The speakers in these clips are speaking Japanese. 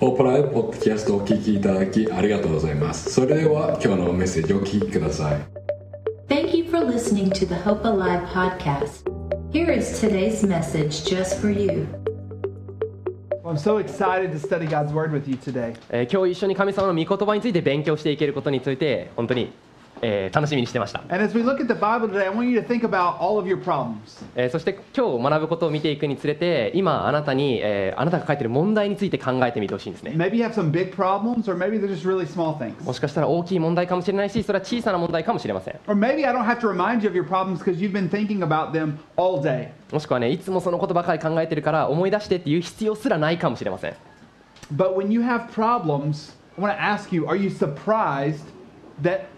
ポープライブポッドキャストをお聞きいただきありがとうございますそれでは今日のメッセージをお聞きください Thank you for listening to the Hope Alive podcast. Here is today's message just for you. I'm so excited to study God's Word with you today. えー今日一緒に神様の御言葉について勉強していけることについて本当に、えー楽しみにしてました、And as we look at the Bible today, I want you to think about all of your problems. えーそして今日学ぶことを見ていくにつれて今あなたに、えーあなたが書いている問題について考えてみてほしいんですね Maybe you have some big problems, or maybe they're just really small things. もしかしたら大きい問題かもしれないしそれは小さな問題かもしれません Or maybe I don't have to remind you of your problems because you've been thinking about them all day. もしくはねいつもそのことばかり考えてるから思い出してっていう必要すらないかもしれません But when you have problems, I want to ask you are you surprised that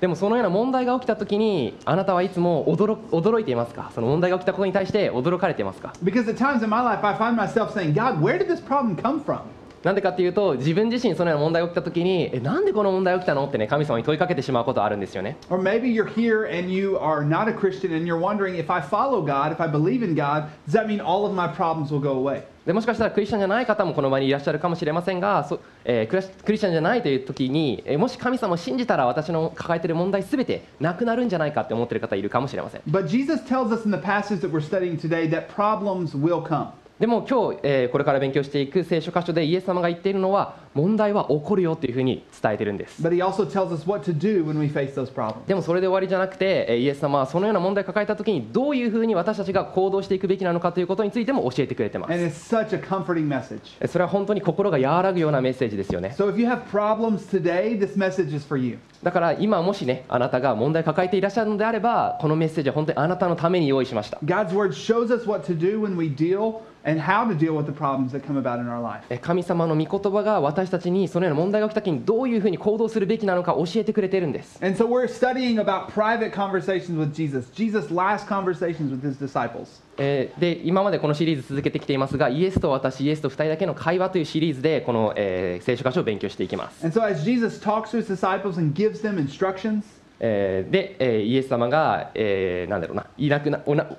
でもそのような問題が起きたときにあなたはいつも驚,驚いていますか？その問題が起きたことに対して驚かれていますか？なんでかっていうと自分自身そのような問題が起きた時にえなんでこの問題が起きたのってね神様に問いかけてしまうことあるんですよね Or maybe you're here and you are not a Christian and you're wondering if I follow God, if I believe in God, does that mean all of my problems will go away? でもしかしたらクリスチャンじゃない方もこの場にいらっしゃるかもしれませんがそ、えークリスチャンじゃないという時に、えーもし神様を信じたら私の抱えている問題すべてなくなるんじゃないかって思っている方いるかもしれません But Jesus tells us in the passage that we're studying today that problems will come. でも今日、えーこれから勉強していく聖書箇所でイエス様が言っているのは問題は起こるよというふうに伝えてるんです.でもそれで終わりじゃなくてえーイエス様はそのような問題を抱えた時にどういうふうに私たちが行動していくべきなのかということについても教えてくれてます。それは本当に心が和らぐようなメッセージですよね。So today. だから今もしねあなたが問題を抱えていらっしゃるのであればこのメッセージは本当にあなたのために用意しました。God's word shows us what to do when we deal and how to deal with the problems that come about in our life. え神様の御言葉が私たちにそのような問題が起きた時にどういうふうに行動するべきなのか教えてくれてるんです And so we're studying about private conversations with Jesus, Jesus' last conversations with his disciples. えーで今までこのシリーズ続けてきていますがイエスと私イエスと2人だけの会話というシリーズでこの、えー聖書箇所を勉強していきます、And so as Jesus talks to his disciples and gives them instructions, えーで、えーイエス様が、えーなんだろうないなくなおなえー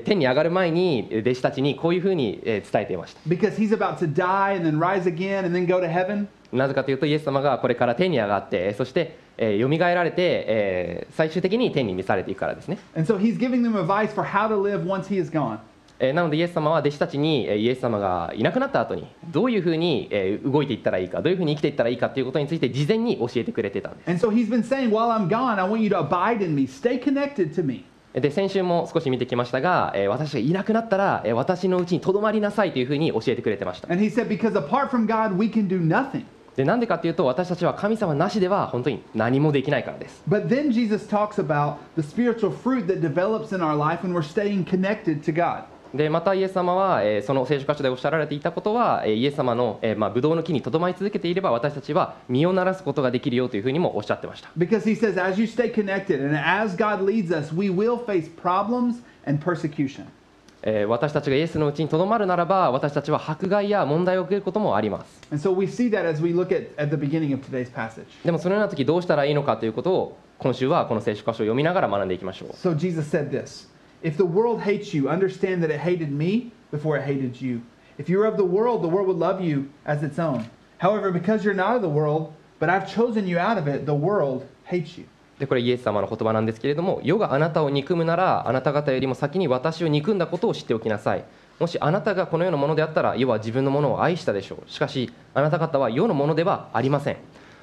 天に上がる前にえー弟子たちにこういうふうにえー伝えていました because he's about to die and then rise again and then go to heaven. なぜかというとイエス様がこれから天に上がってそして、えー、蘇られて、えー最終的に天に召されていくからですね、And so he's giving them advice for how to live once he is gone. えーなのでイエス様は弟子たちにえーイエス様がいなくなった後にどういうふうに、えー動いていったらいいかどういうふうに生きていったらいいかということについて事前に教えてくれてたんで And so he's been saying, while I'm gone, I want you to abide in me, stay connected to me. すで先週も少し見てきましたが、えー私がいなくなったら、えー私のうちにとどまりなさいというふうに教えてくれてました And he said, because apart from God, we can do nothing. でなんでかというと私たちは神様なしでは本当に何もできないからです But then Jesus talks about the spiritual fruit that develops in our life when we're staying connected to God. でまたイエス様は、えーその聖書箇所でおっしゃられていたことは、えーイエス様の、えーまあ、ブドウの木にとどまり続けていれば私たちは身を鳴らすことができるよというふうにもおっしゃってました Because he says, as you stay connected and as God leads us, we will face problems and persecution. えー私たちがイエスのうちにとどまるならば私たちは迫害や問題を受けることもあります And so we see that as we look at, at the beginning of today's passage. でもそのような時どうしたらいいのかということを今週はこの聖書箇所を読みながら学んでいきましょう So If the world hates you, understand that it hated me before it hated you. If you were of the world, the world would love you as its own. However, because you're not of the world, but I've chosen you out of it, the world hates you. でこれイエス様の言葉なんですけれども世があなたを憎むならあなた方よりも先に私を憎んだことを知っておきなさいもしあなたがこの世のものであったら世は自分のものを愛したでしょうしかしあなた方は世のものではありません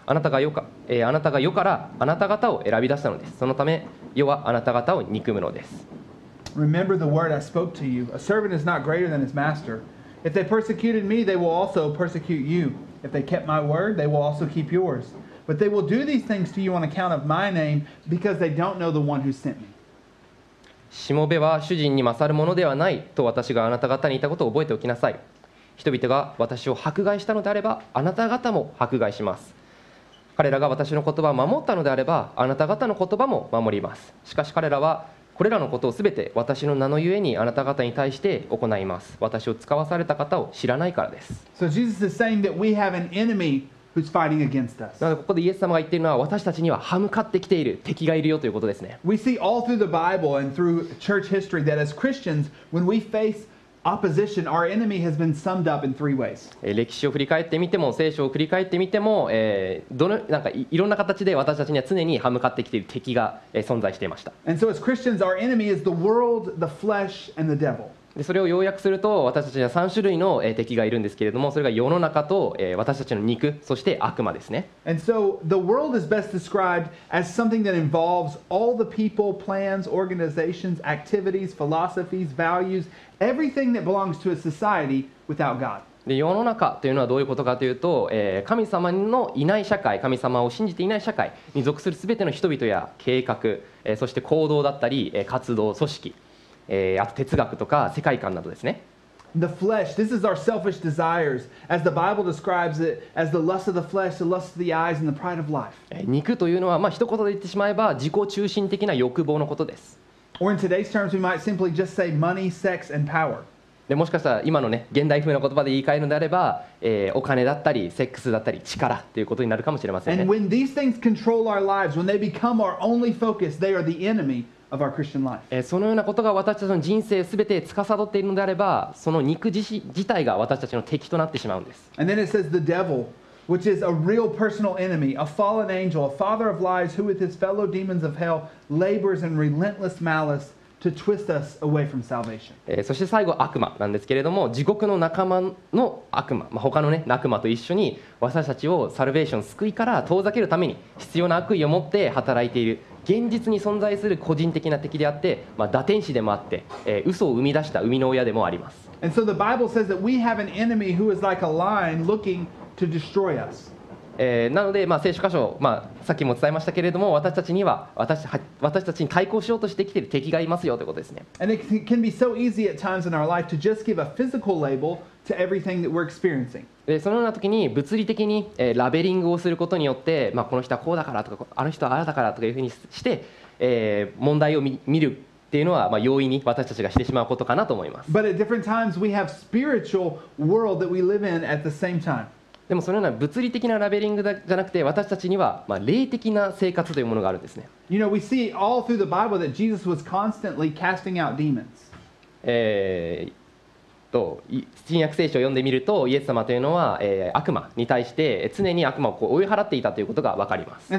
あなたが世か、えーあなたが世からあなた方を選び出したのですそのため世はあなた方を憎むのです Remember the word I spoke to you. A servant is not greater than his master. If they persecuted me, they will also persecute you. If they kept my word, they will also keep yours. But they will do these things to you on account of my name because they don't know the one who sent me. しもべは主人に勝るものではないと私があなた方に言ったことを覚えておきなさい人々が私を迫害したのであればあなた方も迫害します彼らが私の言葉を守ったのであればあなた方の言葉も守りますしかし彼らはこれらのことを全て私の名のゆえにあなた方に対して行います。私を使わされた方を知らないからです。なのでここでイエス様が言っているのは私たちには歯向かってきている敵がいるよということですね。Opposition, our enemy has been summed up in three ways. えー歴史を振り返ってみても聖書を振り返ってみても、えーどのなんかいいろんな形で私たちには常に歯向かってきている敵が、えー存在していました And so, as Christians, our enemy is the world, the flesh, and the devil. でそれを要約すると私たちには3種類の敵がいるんですけれどもそれが世の中と私たちの肉そして悪魔ですね。で世の中というのはどういうことかというと神様のいない社会神様を信じていない社会に属する全ての人々や計画そして行動だったり活動組織。えーあと哲学とか世界観などですね The flesh, this is our selfish desires, as the Bible describes it as the lust of the flesh, the lust of the eyes, and the pride of life. えー肉というのは、まあ一言で言ってしまえば自己中心的な欲望のことです Or in today's terms, we might simply just say money, sex, and power. でもしかしたら今のね現代風な言葉で言い換えるのであれば、えーお金だったりセックスだったり力ということになるかもしれません And ね when these things control our lives, when they become our only focus, they are the enemy of our Christian life. えーそのようなことが私たちの人生すべて司っているのであればその肉自身自体が私たちの敵となってしまうんです And then it says the devil, which is a real personal enemy, a fallen angel, a father of lies, who with his fellow demons of hell labors in relentless malice to twist us away from salvation. えーそして最後悪魔なんですけれども地獄の仲間の悪魔、まあ、他のね悪魔と一緒に私たちをサルベーション救いから遠ざけるために必要な悪意を持って働いている現実に存在する個人的な敵であって、まあ、打天使でもあって、えー嘘を生み出した生みの親でもあります And so the Bible says that we have an enemy who is like a lion looking to destroy us. えーなので、まあ、聖書箇所、まあ、さっきも伝えましたけれども私たちには私は私たちに対抗しようとしてきている敵がいますよということですね And it can- can be so easy at times in our life to just give a physical label to everything that we're experiencing. でそのような時に物理的に、えーラベリングをすることによって、まあ、この人はこうだからとかあの人はああだからとかいうふうにして、えー問題を見見るっていうのは、まあ、容易に私たちがしてしまうことかなと思います But at different times, we have spiritual world that we live in at the same time. でもそのような物理的なラベリングじゃなくて私たちにはまあ霊的な生活というものがあるんですね。You と新約聖書を読んでみると、イエス様というのは、えー、悪魔に対して常に悪魔をこう追い払っていたということが分かります。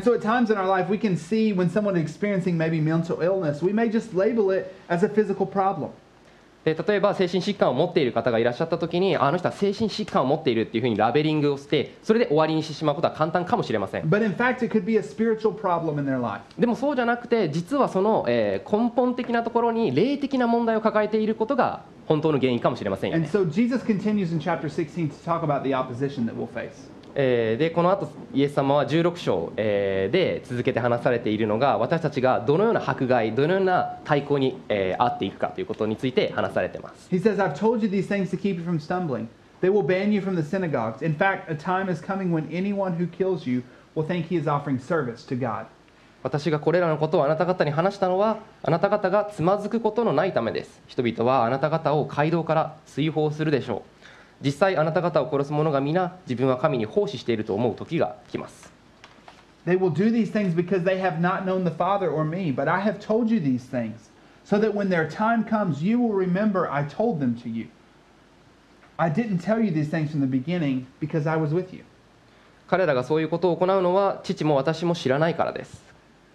で例えば精神疾患を持っている方がいらっしゃった時にあの人は精神疾患を持っているっていうふうにラベリングをしてそれで終わりにしてしまうことは簡単かもしれません But in fact, it could be a spiritual problem in their life. でもそうじゃなくて実はその、えー根本的なところに霊的な問題を抱えていることが本当の原因かもしれませんよ And ね、so Jesus continues in chapter 16 to talk about the opposition that we'll face. えーでこの後イエス様は16章、えーで続けて話されているのが私たちがどのような迫害どのような対抗に、えー、合っていくかということについて話されています He says, I've told you these things to keep you from stumbling. They will ban you from the synagogues. In fact, a time is coming when anyone who kills you will think he is offering service to God. 私がこれらのことをあなた方に話したのはあなた方がつまずくことのないためです人々はあなた方を街道から追放するでしょう実際あなた方を殺す者が皆自分は神に奉仕していると思う時が来ます They will do these things because they have not known the Father or me, but I have told you these things, so that when their time comes, you will remember I told them to you. I didn't tell you these things from the beginning because I was with you. 彼らがそういうことを行うのは父も私も知らないからです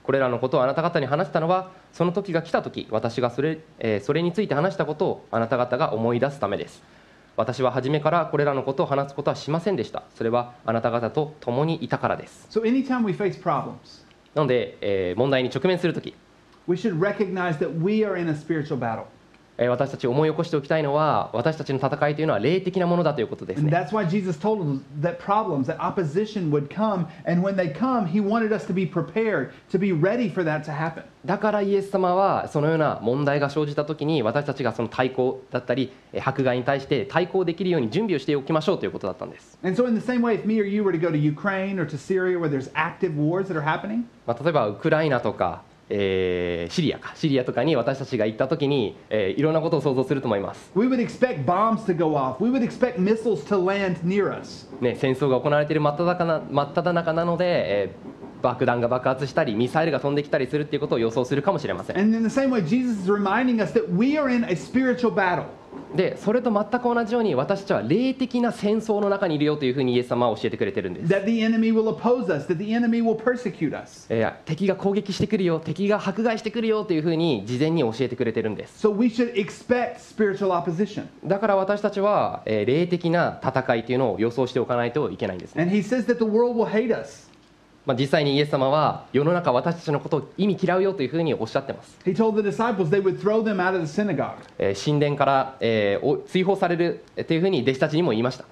これらのことをあなた方に話したのはその時が来た時私がそれ,、えーそれについて話したことをあなた方が思い出すためです私は初めからこれらのことを話すことはしませんでしたそれはあなた方と共にいたからです So anytime we face problems, なので、えー問題に直面するとき、we should recognize that we are in a spiritual battle. 私たち思い起こしておきたいのは私たちの戦いというのは霊的なものだということです、だからイエス様はそのような問題が生じたときに私たちがその対抗だったり迫害に対して対抗できるように準備をしておきましょうということだったんです。ま例えばウクライナとかえー、シリアかシリアとかに私たちが行ったときに、えー、いろんなことを想像すると思います。戦争が行われている真っ只中真っ只中なので、えー爆弾が爆発したり、ミサイルが飛んできたりするということを予想するかもしれません。でそれと全く同じように私たちは霊的な戦争の中にいるよというふうにイエス様は教えてくれてるんです、That the enemy will oppose us, that the enemy will persecute us. えー敵が攻撃してくるよ敵が迫害してくるよというふうに事前に教えてくれてるんです So we should expect spiritual opposition. だから私たちは、えー霊的な戦いというのを予想しておかないといけないんですね、And he says that the world will hate us. まあ、実際にイエス様は世の中私たちのことを意味嫌うよというふうにおっしゃってます。神殿から、えー、追放されるというふうに弟子たちにも言いました。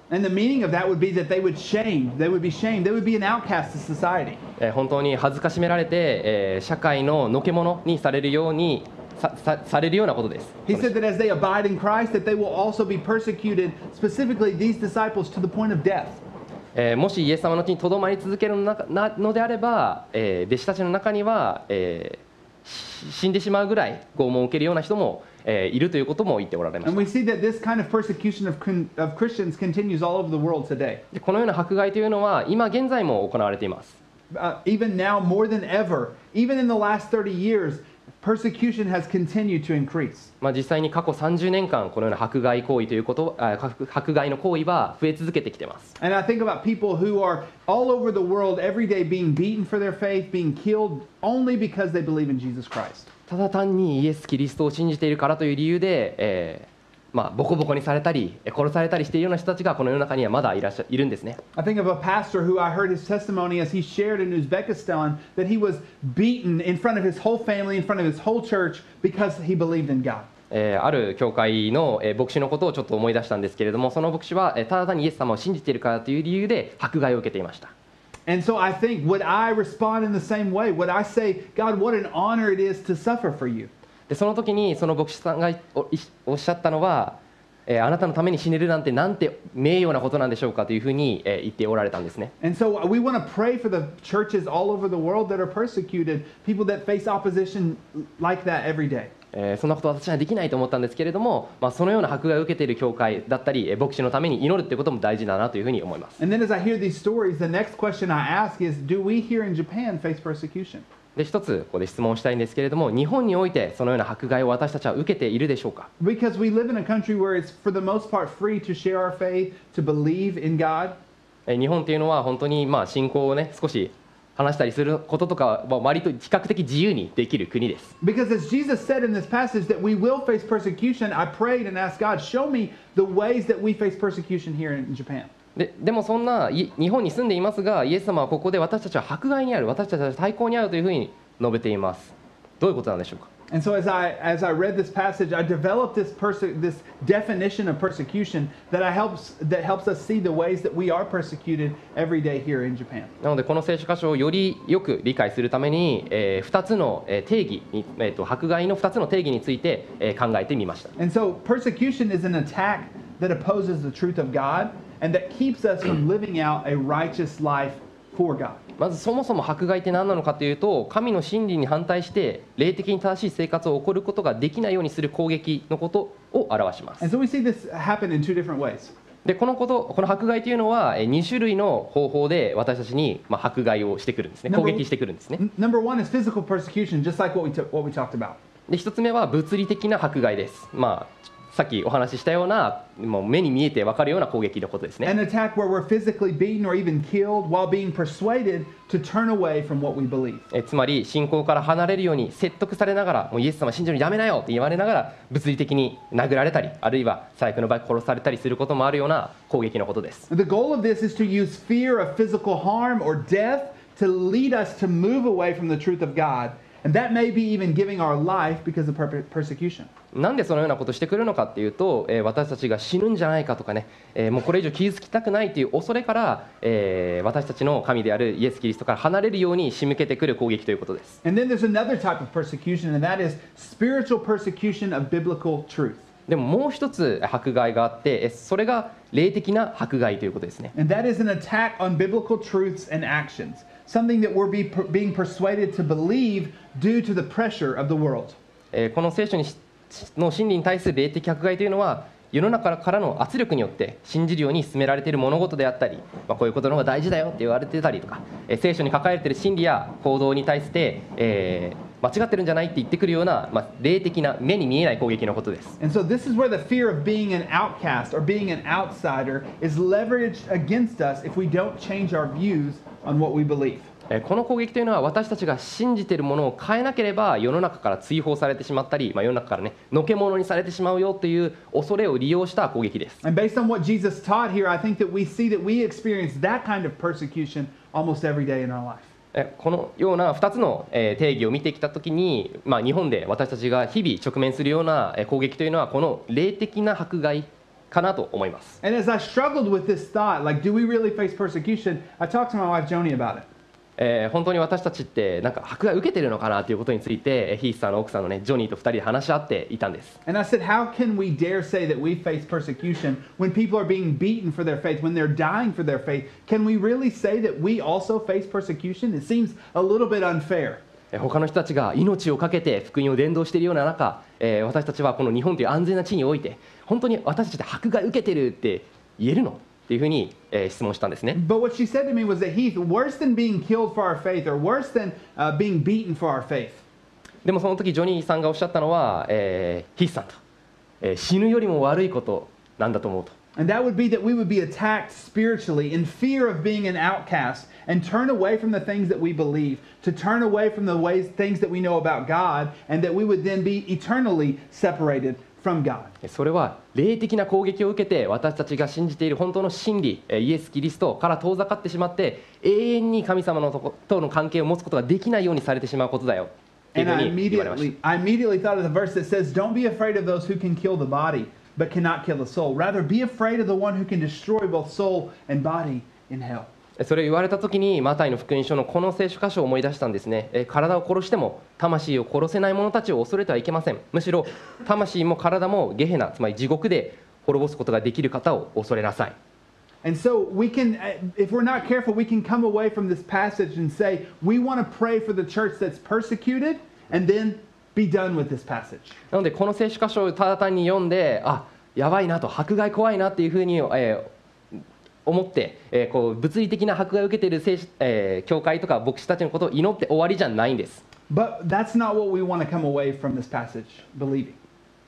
本当に恥ずかしめられて、えー、社会ののけ者にされるようにさ,さ,されるようなことです。え、もしイエス様の地にとどまり続けるの,なのであれば、え、弟子たちの中には、え、死んでしまうぐらい拷問を受けるような人も、え、いるということも言っておられました。このような迫害というのは今現在も行われています。Persecution has continued to increase. まあ、実際に過去30年間このような迫害行為ということ迫害の行為は増え続けてきてます And I think about people who are all over the world every day being beaten for their faith, being killed only because they believe in Jesus Christ. ただ単にイエス・キリストを信じているからという理由で、えーまあ、ボコボコにされたりえ殺されたりしているような人たちがこの世の中にはまだいらっしゃいるんですね I think of a pastor who I heard his testimony as he shared in Uzbekistan that he was beaten in front of his whole family, in front of his whole church, because he believed in God. えーある教会の、えー牧師のことをちょっと思い出したんですけれどもその牧師は、えーただ単にイエス様を信じているからという理由で迫害を受けていました And so I think, would I respond in the same way? Would I say, God, what an honor it is to suffer for you? でその時にその牧師さんがお,っしゃったのは、えー、あなたのために死ねるなんてなんて名誉なことなんでしょうかというふうに、えー、言っておられたんですね。そ。え、そんなこと私はできないと思ったんですけれども、まあ、そのような迫害を受けている教会だったり、えー、牧師のために祈るということも大事だなというふうに思います。And then as I hear these stories, the next question I ask is: Do we here in Japan face? で一つここで質問をしたいんですけれども日本においてそのような迫害を私たちは受けているでしょうか Because we live in a country where it's for the most part free to share our faith, to believe in God. えー日本というのは本当にまあ信仰をね少し話したりすることとかは割と比較的自由にできる国です Because as Jesus said in this passage that we will face persecution, I prayed and asked God, show me the ways that we face persecution here in Japan. ででもそんない日本に住んでいますがイエス様はここで私たちは迫害にある私たちは対抗にあるというふうに述べていますどういうことなんでしょうか And so as I as I read this passage, I developed this perse- this definition of persecution that I helps that helps us see the ways that we are persecuted every day here in Japan. なのでこの聖書箇所をよりよく理解するために、え2つのえー定義に、えーと迫害の2つの定義について、えー考えてみました And so persecution is an attack that opposes the truth of God まずそもそも迫害って何なのかというと神の真理に反対して霊的に正しい生活を送ることができないようにする攻撃のことを表します。でこ,のこ,とこの迫害というのは2種類の方法で私たちに迫害をしてくるんですね攻撃してくるんですね。1つ目は物理的な迫害です。まあさっきお話ししたようなもう目に見えて分かるような攻撃のことですね An attack where we're physically beaten or even killed while being persuaded to turn away from what we believe. えつまり信仰から離れるように説得されながらもうイエス様信じるのやめなよって言われながら物理的に殴られたりあるいは最悪の場合殺されたりすることもあるような攻撃のことです The goal of this is to use fear of physical harm or death to lead us to move away from the truth of God. And that may be even giving our life because of per- persecution. なんでそのようなことをしてくるのかっていうと、えー私たちが死ぬんじゃないかとかね、えーもうこれ以上傷つきたくないという恐れから、えー私たちの神であるイエス・キリストから離れるように仕向けてくる攻撃ということです And then there's another type of persecution, and that is spiritual persecution of biblical truth. でももう一つ迫害があってえそれが霊的な迫害ということですね And that is an attack on biblical truths and actions, something that we're be, being persuaded to believe due to the pressure of the world. えーこの聖書にしの真理に対する霊的迫害というのは世の中からの圧力によって信じるように進められている物事であったり、まあ、こういうことの方が大事だよって言われてたりとか、えー聖書に書かれている真理や行動に対して、えー間違ってるんじゃないって言ってくるような、まあ、霊的な目に見えない攻撃のことです And so this is where the fear of being an outcast or being an outsider is leveraged against us if we don't change our views on what we believe. えーこの攻撃というのは私たちが信じているものを変えなければ世の中から追放されてしまったり、まあ、世の中からねのけ者にされてしまうよという恐れを利用した攻撃です And based on what Jesus taught here, I think that we see that we experience that kind of persecution almost every day in our life. えこのような2つのえー定義を見てきたときに、まあ、日本で私たちが日々直面するようなえー攻撃というのはこの霊的な迫害かなと思います、And as I struggled with this thought, like, do we really face persecution? I talked to my wife Joni about it. えー本当に私たちってなんか迫害を受けてるのかなということについてえーヒースさんの奥さんのねジョニーと2人で話し合っていたんです And I said, How can we dare say that we face persecution when people are being beaten for their faith, when they're dying for their faith? Can we really say that we also face persecution? It seems a little bit unfair. えー他の人たちが命を懸けて福音を伝道しているような中、えー私たちはこの日本という安全な地において本当に私たちって迫害受けてるって言えるのっていうふうに、えー質問したんですね But what she said to me was that, Heath, worse than being killed for our faith or worse than uh, being beaten for our faith でもその時ジョニーさんがおっしゃったのは、えーヒースさんと、えー死ぬよりも悪いことなんだと思うと And that would be that we would be attacked spiritually in fear of being an outcast and turn away from the things that we believe, to turn away from the ways things that we know about God, and that we would then be eternally separated. えそれは霊的な攻撃を受けて私たちが信じている本当の真理イエス・キリストから遠ざかってしまって永遠に神様のと,との関係を持つことができないようにされてしまうことだよ。というふ。それを言われた時にマタイの福音書のこの聖書箇所を思い出したんですね。えー体を殺しても魂を殺せない者たちを恐れてはいけません。むしろ魂も体もゲヘナつまり地獄で滅ぼすことができる方を恐れなさい。And so we can, uh, if we're not careful, we can come away from this passage and say, we want to pray for the church that's persecuted and then be done with this passage. なのでこの聖書箇所をただ単に読んであやばいなと迫害怖いなっていうふうに、えー思って、えーこう物理的な迫害を受けている聖書、えー教会とか牧師たちのことを祈って終わりじゃないんです But that's not what we want to come away from this passage believing.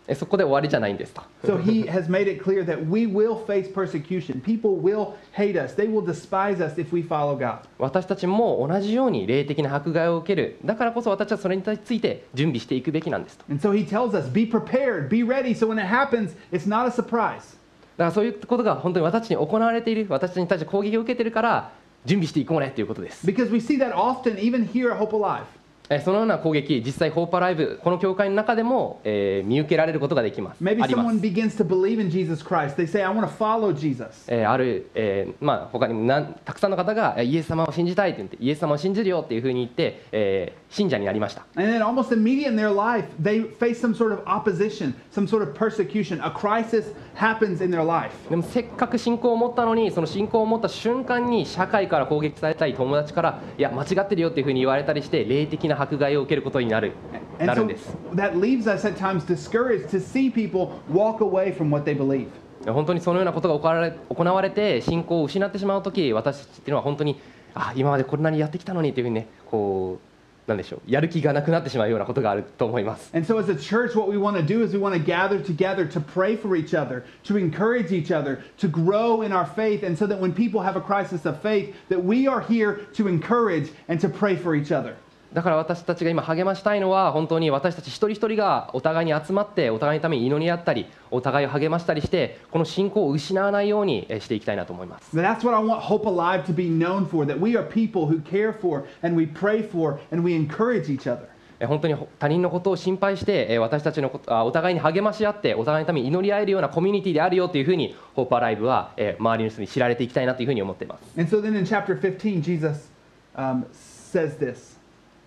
えーそこで終わりじゃないんですと So he has made it clear that we will face persecution. People will hate us, they will despise us if we follow God. 私たちも同じように霊的な迫害を受けるだからこそ私はそれについて準備していくべきなんですと And so he tells us, be prepared, be ready, so when it happens, it's not a surprise. だからそういうことが本当に私たちに行われている私たちに対して攻撃を受けているから準備していこうねということです Because we see that often, even here at Hope Alive. えーそのような攻撃実際ホーパーライブこの教会の中でも、えー見受けられることができます Maybe someone begins to believe in Jesus Christ. They say, I want to follow Jesus. えーある、えーまあ、他にもなんたくさんの方がえーイエス様を信じたいって言ってイエス様を信じるよっていうふうに言って、えー信者になりました And then almost immediate in their life, they face some sort of opposition, some sort of persecution. A crisis happens in their life. でもせっかく信仰を持ったのにその信仰を持った瞬間に社会から攻撃されたり友達からいや間違ってるよっていうふうに言われたりして霊的な迫害を受けることになる And なる so んです that leaves us at times discouraged to see people walk away from what they believe. 本当にそのようなことが行われ行われて信仰を失ってしまう時私たちっていうのは本当にあ今までこんなにやってきたのにっていうふうにねこうなんでしょうやる気がなくなってしまうようなことがあると思います And so, as a church, what we want to do is we want to gather together to pray for each other, to encourage each other, to grow in our faith, and so that when people have a crisis of faith, that we are here to encourage and to pray for each other. だから私たちが今励ましたいのは本当に私たち一人一人がお互いに集まってお互いのために祈り合ったりお互いを励ましたりしてこの信仰を失わないようにえしていきたいなと思います。That's what I want Hope Alive to be known for that we are people who care for and we pray for and we encourage each other. え本当に他人のことを心配してえ私たちのことあお互いに励まし合ってお互いのために祈り合えるようなコミュニティであるよというふうにホーパーライブはえ周りの人に知られていきたいなというふうに思っています。And so then in chapter 15, Jesus um, says this. え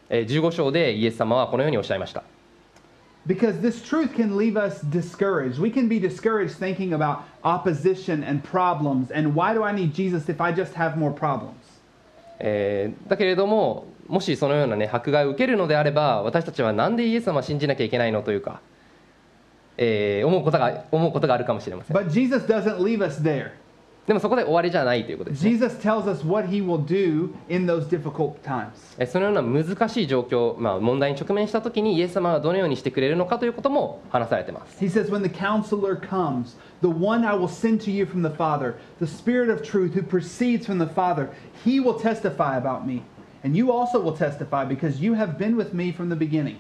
15章でイエス様はこのようにおっしゃいました because this truth can leave us discouraged. We can be discouraged thinking about opposition and problems and why do I need Jesus if I just have more problems? えーだけれどももしそのような、ね、迫害を受けるのであれば私たちはなんでイエス様を信じなきゃいけないのというか、えー思うことが思うことがあるかもしれません But Jesus doesn't leave us there. でもそこで終わりじゃないということです、ね、Jesus tells us what he will do in those difficult times. えそのような難しい状況、まあ、問題に直面した時にイエス様がどのようにしてくれるのかということも話されてます He says, When the counselor comes, the one I will send to you from the Father, the Spirit of truth who proceeds from the Father, he will testify about me. And you also will testify because you have been with me from the beginning.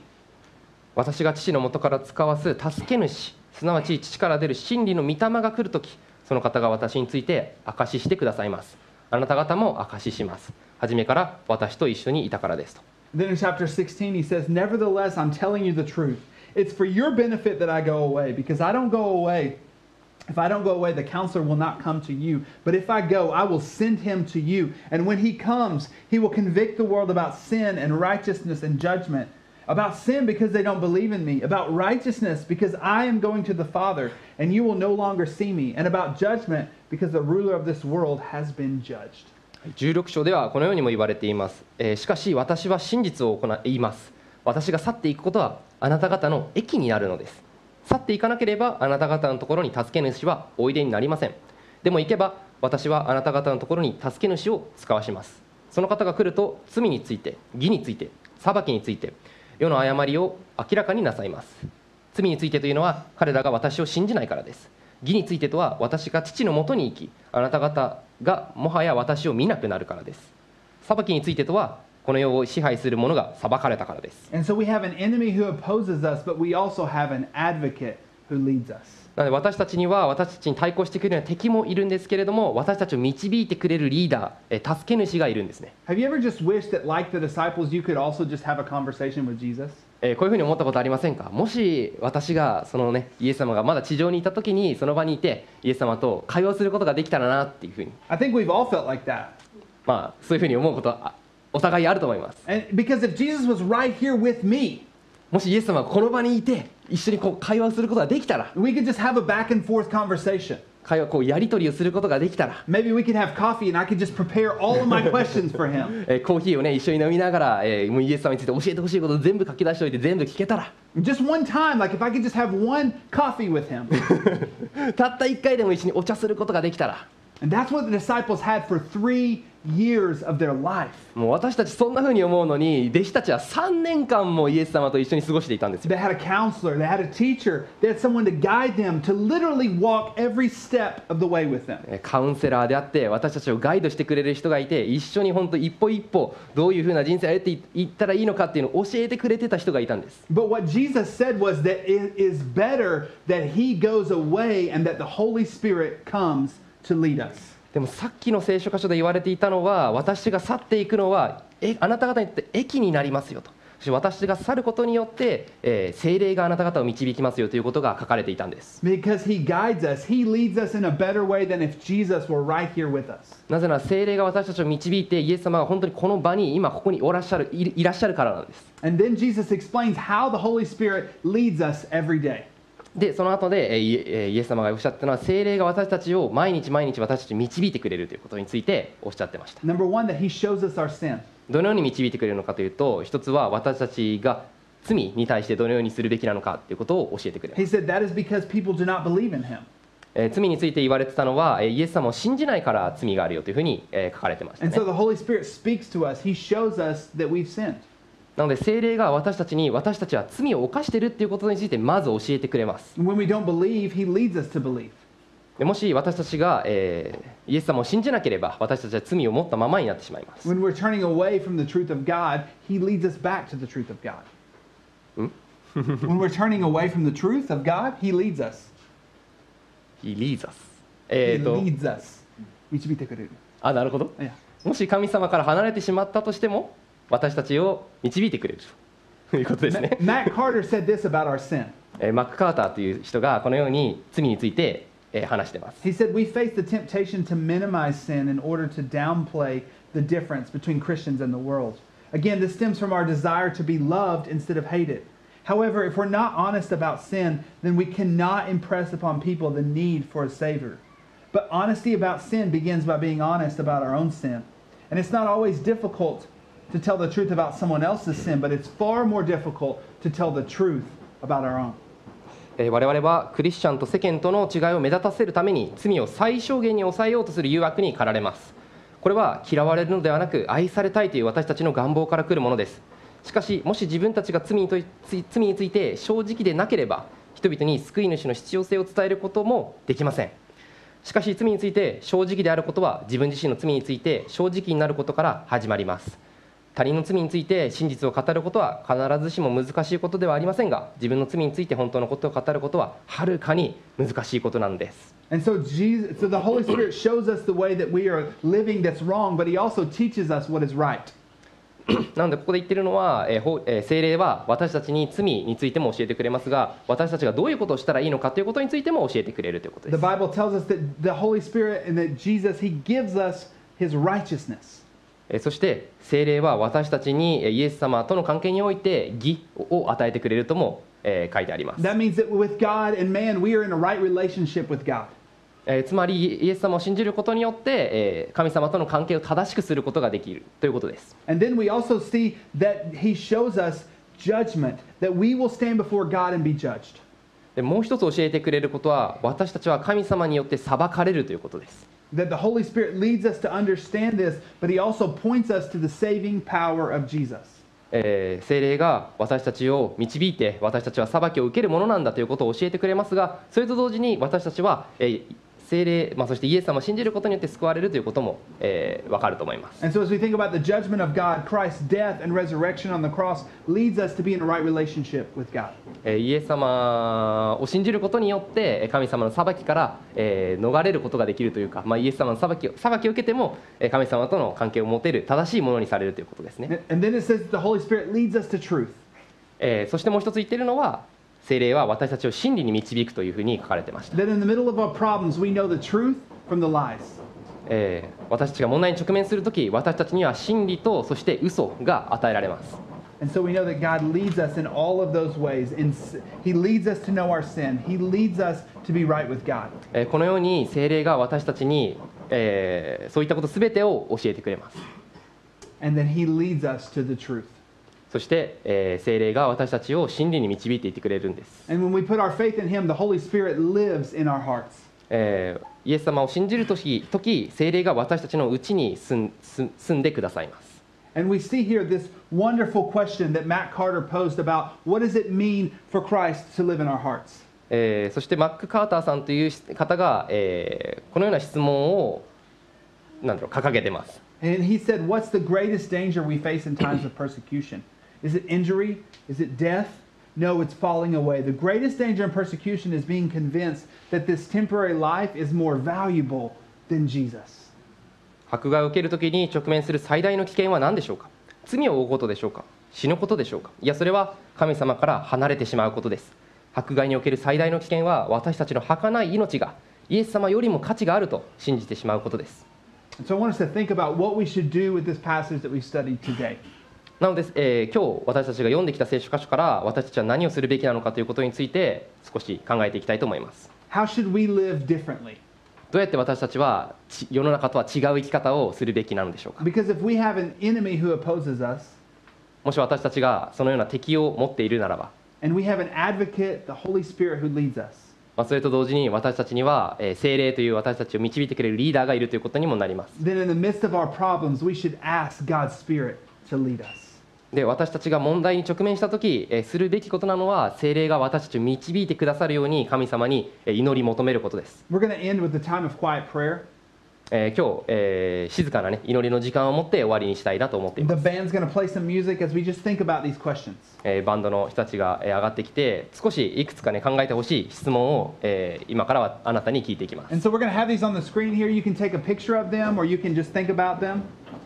私が父の元から使わす助け主すなわち父から出る真理の御霊が来るときその方が私について証ししてくださいますあなた方も証しします初めから私と一緒にいたからですと Then in chapter 16, he says, Nevertheless, I'm telling you the truth. It's for your benefit that I go away, because I don't go away. If I don't go away, the counselor will not come to you. But if I go, I will send him to you. And when he comes, he will convict the world about sin and righteousness and judgment. About sin, because they don't believe in me. About righteousness, because I am going to the Father, and you will no longer see me. And about judgment, because the ruler of this world has been judged. 16章ではこのようにも言われています、えーしかし私は真実を行います私が去っていくことはあなた方の益になるのです去っていかなければあなた方のところに助け主はおいでになりませんでも行けば私はあなた方のところに助け主を使わしますその方が来ると罪について義について裁きについて世の誤りを明らかになさいます。罪についてというのは彼らが私を信じないからです。義についてとは私が父のもとに行きあなた方がもはや私を見なくなるからです。裁きについてとはこの世を支配する者が裁かれたからです。So us. なので私たちには私たちに対抗してくれるような敵もいるんですけれども私たちを導いてくれるリーダーえー助け主がいるんですね Have you ever just wished that, like the disciples, you could also just have a conversation with Jesus? えーこういうふうに思ったことありませんか？もし私がそのねイエス様がまだ地上にいた時にその場にいてイエス様と会話をすることができたらなっていうふうに I think we've all felt like that. まあそういうふうに思うことはあお互いあると思います And because if Jesus was right here with me, もしイエス様がこの場にいて一緒にこう会話をすることができたら we could just have a back and forth conversation. 会話こうやり取りをすることができたら Maybe we could have coffee and I could just prepare all of my questions for him. えーコーヒーをね一緒に飲みながら、えーもうイエス様について教えてほしいことを全部書き出しておいて全部聞けたら Just one time, like if I could just have one coffee with him. たった1回でも一緒にお茶することができたら And that's what the disciples had for three years of their life. もう私たちそんな風に思うのに弟子たちは3年間もイエス様と一緒に過ごしていたんですよ They had a counselor, they had a teacher, they had someone to guide them to literally walk every step of the way with them. えーカウンセラーであって私たちをガイドしてくれる人がいて一緒に本当一歩一歩どういう風な人生を歩いていったらいいのかっていうのを教えてくれてた人がいたんです But what Jesus said was that it is better that he goes away and that the Holy Spirit comes To lead us. でもさっきの聖書箇所で言われていたのは私が去っていくのはえあなた方にとって益になりますよと私が去ることによって、えー精霊があなた方を導きますよということが書かれていたんです Because he guides us, he leads us in a better way than if Jesus were right here with us. なぜなら精霊が私たちを導いてイエス様が本当にこの場に今ここにおらっしゃるいいらっしゃるからなんです And then Jesus explains how the Holy Spirit leads us every day. でその後でえーイエス様がおっしゃったのは精霊が私たちを毎日毎日私たちを導いてくれるということについておっしゃってました Number one, that he shows us our sin. どのように導いてくれるのかというと一つは私たちが罪に対してどのようにするべきなのかということを教えてくれます He said that is because people do not believe in him. えー罪について言われてたのはえーイエス様を信じないから罪があるよというふうにえー書かれてました、And ね so、the Holy Spirit speaks to us. He shows us that we've sinned. なので精霊が私たちに私たちは罪を犯しているっていうことについてまず教えてくれます believe, he もし私たちが、えーイエス様を信じなければ私たちは罪を持ったままになってしまいます When we're turning away from the truth of God, he leads us back to the truth of God. when we're turning away from the truth of God, he leads us. He leads us He えーと leads us. 導いてくれる。あなるほど Yeah. もし神様から離れてしまったとしても私たちを導いてくれるということですね Ma- Matt Carter said this about our sin. えーマック・カーターという人がこのように罪について、えー話してます He said, We face the temptation to minimize sin in order to downplay the difference between Christians and the world. Again, this stems from our desire to be loved instead of hated. However, if we're not honest about sin, then we cannot impress upon people the need for a Savior. But honesty about sin begins by being honest about our own sin. And it's not always difficult to tell the truth about someone else's sin, but it's far more difficult to tell the truth about our own. え我々はクリスチャンと世間との違いを目立たせるために罪を最小限に抑えようとする誘惑に駆られます。これは嫌われるのではなく愛されたいという私たちの願望から来るものです。しかしもし自分たちが罪にとい罪について正直でなければ人々に救い主の必要性を伝えることもできません。しかし罪について正直であることは自分自身の罪について正直になることから始まります。他人の罪について真実を語ることは必ずしも難しいことではありませんが自分の罪について本当のことを語ることははるかに難しいことなんです And so Jesus, so the Holy Spirit shows us the way that we are living that's wrong, but He also teaches us what is right. なのでここで言ってるのは、えーほえー聖霊は私たちに罪についても教えてくれますが私たちがどういうことをしたらいいのかということについても教えてくれるということで The す Bible tells us that the Holy Spirit and that Jesus, He gives us His righteousness. そして聖霊は私たちにイエス様との関係において義を与えてくれるとも書いてあります。つまり、イエス様を信じることによって、神様との関係を正しくすることができるということです。そ、もう一つ教えてくれることは、私たちは神様によって裁かれるということです。That the Holy Spirit leads us to understand this, but He also points us to the saving power of Jesus. えー聖霊が私たちを導いて私たちは裁きを受けるものなんだということを教えてくれますがそれと同時に私たちは、えー聖霊、ま、そしてイエス様を信じることによって救われるということも、えー、分かると思います。イエス様を信じることによって神様の裁きから、え、逃れることができるというか、ま、イエス様の裁き,裁きを受けても神様との関係を持てる正しいものにされるということですね。え、そしてもう一つ言っているのは。精霊は私たちを真理に導くというふうに書かれていました。私たちが問題に直面するとき、私たちには真理とそして嘘が与えられます。このように精霊が私たちに、え、そういったことすべてを教えてくれます。そして、えー聖霊が私たちを真理に導いていってくれるんです、And when we put our faith in Him, the Holy Spirit lives in our hearts. えーイエス様を信じる時時聖霊が私たちのうちに住ん住住んでくださいます And we see here this wonderful question that Matt Carter posed about what does it mean for Christ to live in our hearts? えーそしてマック・カーターさんという方が、えーこのような質問をなんだろう掲げてます And he said, What's the greatest danger we face in times of persecution? Is it injury? Is it death? No, it's falling away. The greatest danger in persecution is being convinced that this temporary life is more valuable than Jesus. 迫害を受けるときに直面する最大の危険は何でしょうか罪を負うことでしょうか死ぬことでしょうかいやそれは神様から離れてしまうことです迫害における最大の危険は私たちの儚い命がイエス様よりも価値があると信じてしまうことです so I want us to think about what we should do with this passage that we studied today. なので、えー今日私たちが読んできた聖書箇所から私たちは何をするべきなのかということについて少し考えていきたいと思います。How should we live differently? どうやって私たちはち世の中とは違う生き方をするべきなのでしょうか。Because if we have an enemy who opposes us, もし私たちがそのような敵を持っているならば。and we have an advocate, the Holy Spirit, who leads us, まあ、それと同時に私たちには、えー精霊という私たちを導いてくれるリーダーがいるということにもなります。Then in the midst of our problems, we should ask God's Spirit to lead us. で私たちが問題に直面したとき、え、するべきことなのは、精霊が私たちを導いてくださるように、神様に祈り求めることです。今日、え、静かな、ね、祈りの時間を持って終わりにしたいなと思っています。え、バンドの人たちが上がってきて、少しいくつか、ね、考えてほしい質問を、え、今からはあなたに聞いていきます。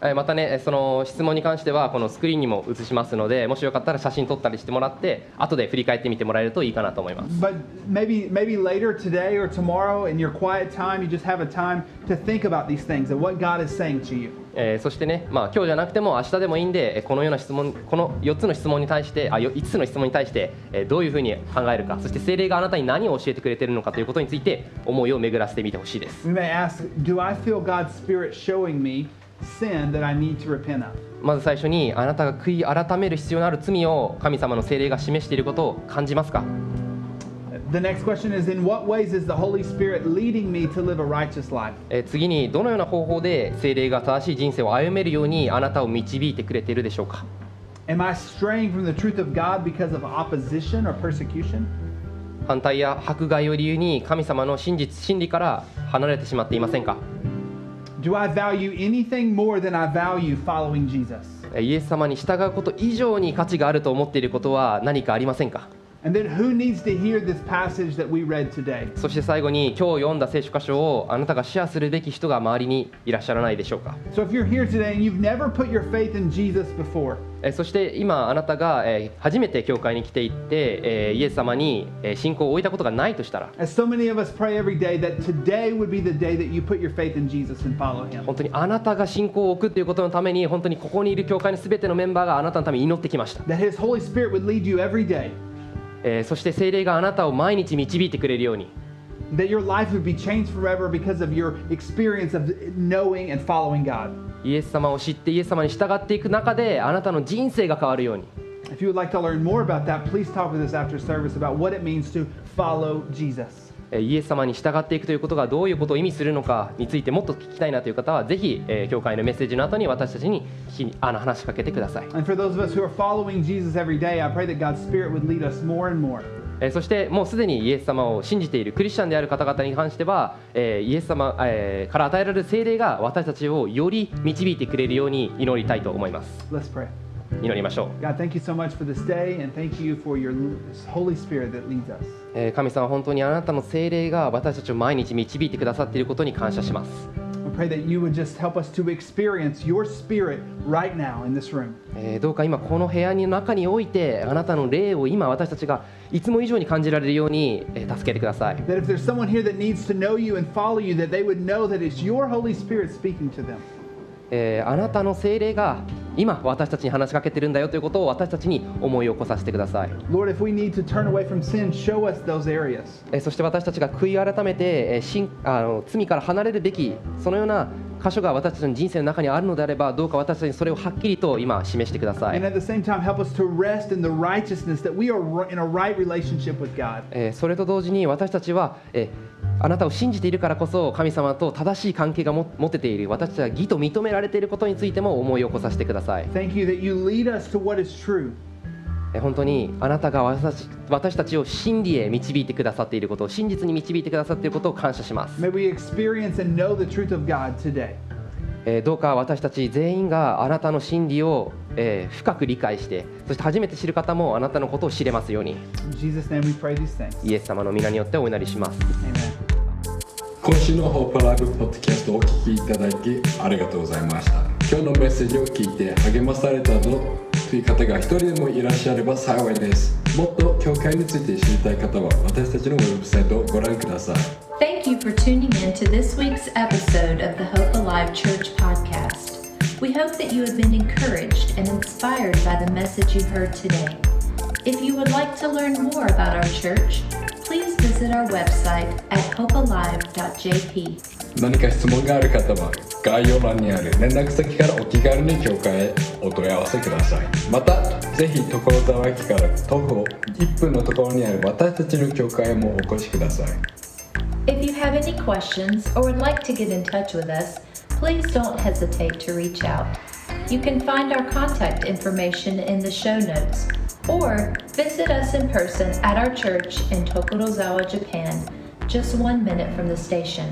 えーまたねえーその質問に関してはこのスクリーンにも映しますのでもしよかったら写真撮ったりしてもらって後で振り返ってみてもらえるといいかなと思います But maybe maybe later today or tomorrow in your quiet time, you just have a time to think about these things and what God is saying to you. えーそしてね、まあ、今日じゃなくても明日でもいいんでえーこのような質問この4つの質問に対してあよ5つの質問に対して、えーどういうふうに考えるかそして精霊があなたに何を教えてくれているのかということについて思いを巡らせてみてほしいです We may ask, do I feel God's Spirit showing me sin that I need to repent of? まず最初にあなたが悔い改める必要のある罪を神様の精霊が示していることを感じますか、The next question is In what ways is the Holy Spirit leading me to live a righteous life? えー次にどのような方法で聖霊が正しい人生を歩めるようにあなたを導いてくれているでしょうか Am I straying from the truth of God because of opposition or persecution? 反対や迫害を理由に神様の真実真理から離れてしまっていませんか Do I value anything more than I value following Jesus? イエス様に従うこと以上に価値があると思っていることは何かありませんか And then who needs to hear this passage that we read today? そして最後に今日読んだ聖書箇所をあなたがシェアするべき人が周りにいらっしゃらないでしょうか So if you're here today and you've never put your faith in Jesus before, えーそして今あなたがえー初めて教会に来ていってえーイエス様にえー信仰を置いたことがないとしたら as so many of us pray every day, that today would be the day that you put your faith in Jesus and follow him. 本当にあなたが信仰を置くということのために本当にここにいる教会のすべてのメンバーがあなたのために祈ってきました、 That his Holy Spirit would lead you every day, えーそして聖霊があなたを毎日導いてくれるように that your life would be changed forever because of your experience of knowing and following God. イエス様を知ってイエス様に従っていく中であなたの人生が変わるように If you would like to learn more about that, please talk with us after service about what it means to follow Jesus. えーイエス様に従っていくということがどういうことを意味するのかについてもっと聞きたいなという方はぜひ、えー教会のメッセージの後に私たちにあの話しかけてください、And for those of us who are following Jesus every day, I pray that God's Spirit would lead us more and more. えーそしてもうすでにイエス様を信じているクリスチャンである方々に関しては、えーイエス様、えーから与えられる聖霊が私たちをより導いてくれるように祈りたいと思います Let's pray. 祈りましょう。God, 神様、本当にあなたの精霊が私たちを毎日導いてくださっていることに感謝します。どうか今この部屋の中においてあなたの霊を今私たちがいつも以上に感じられるように助けてください。えーあなたの聖霊が今私たちに話しかけてるんだよということを私たちに思い起こさせてください、Lord, if we need to turn away from sin, show us those areas. えーそして私たちが悔い改めて、あの罪から離れるべきそのような箇所が私たちの人生の中にあるのであればどうか私たちにそれをはっきりと今示してくださ And い、at the same time, help us to rest in the righteousness that we are ri- in a right relationship with God. えーそれと同時に私たちは、えーあなたを信じているからこそ神様と正しい関係がも持てている私たちは義と認められていることについても思い起こさせてください Thank you that you lead us to what is true. えー本当にあなたが私私たちを真理へ導いてくださっていることを真実に導いてくださっていることを感謝します、May we experience and know the truth of God today. えーどうか私たち全員があなたの真理を、えー深く理解してそして初めて知る方もあなたのことを知れますように.イエス様の皆によってお祈りします.今週のホープライブポッドキャストをお聞きいただきありがとうございました今日のメッセージを聞いて励まされたぞという方が一人でもいらっしゃれば幸いですもっと教会について知りたい方は私たちのウェブサイトをご覧ください Thank you for tuning in to this week's episode of the Hope Alive Church podcast. We hope that you have been encouraged and inspired by the message you heard today. If you would like to learn more about our church, please visit our website at hopealive.jp. 何か質問がある方は概要欄にある連絡先からお気軽に教会へお問い合わせくださいまたぜひ所沢駅から徒歩1分のところにある私たちの教会へもお越しください If you have any questions or would like to get in touch with us, please don't hesitate to reach out. You can find our contact information in the show notes Or visit us in person at our church in Tokorozawa, Japan, just one minute from the station.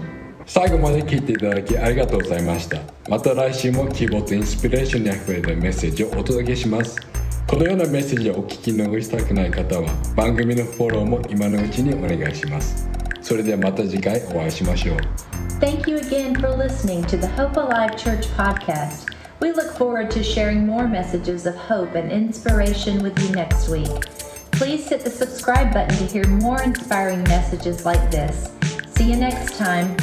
最後まで聞いていただきありがとうございましたまた来週も希望とインスピレーションにあふれたメッセージをお届けしますこのようなメッセージをお聞き逃したくない方は番組のフォローも今のうちにお願いしますそれではまた次回お会いしましょう Thank you again for listening to the Hope Alive Church podcast. We look forward to sharing more messages of hope and inspiration with you next week. Please hit the subscribe button to hear more inspiring messages like this. See you next time.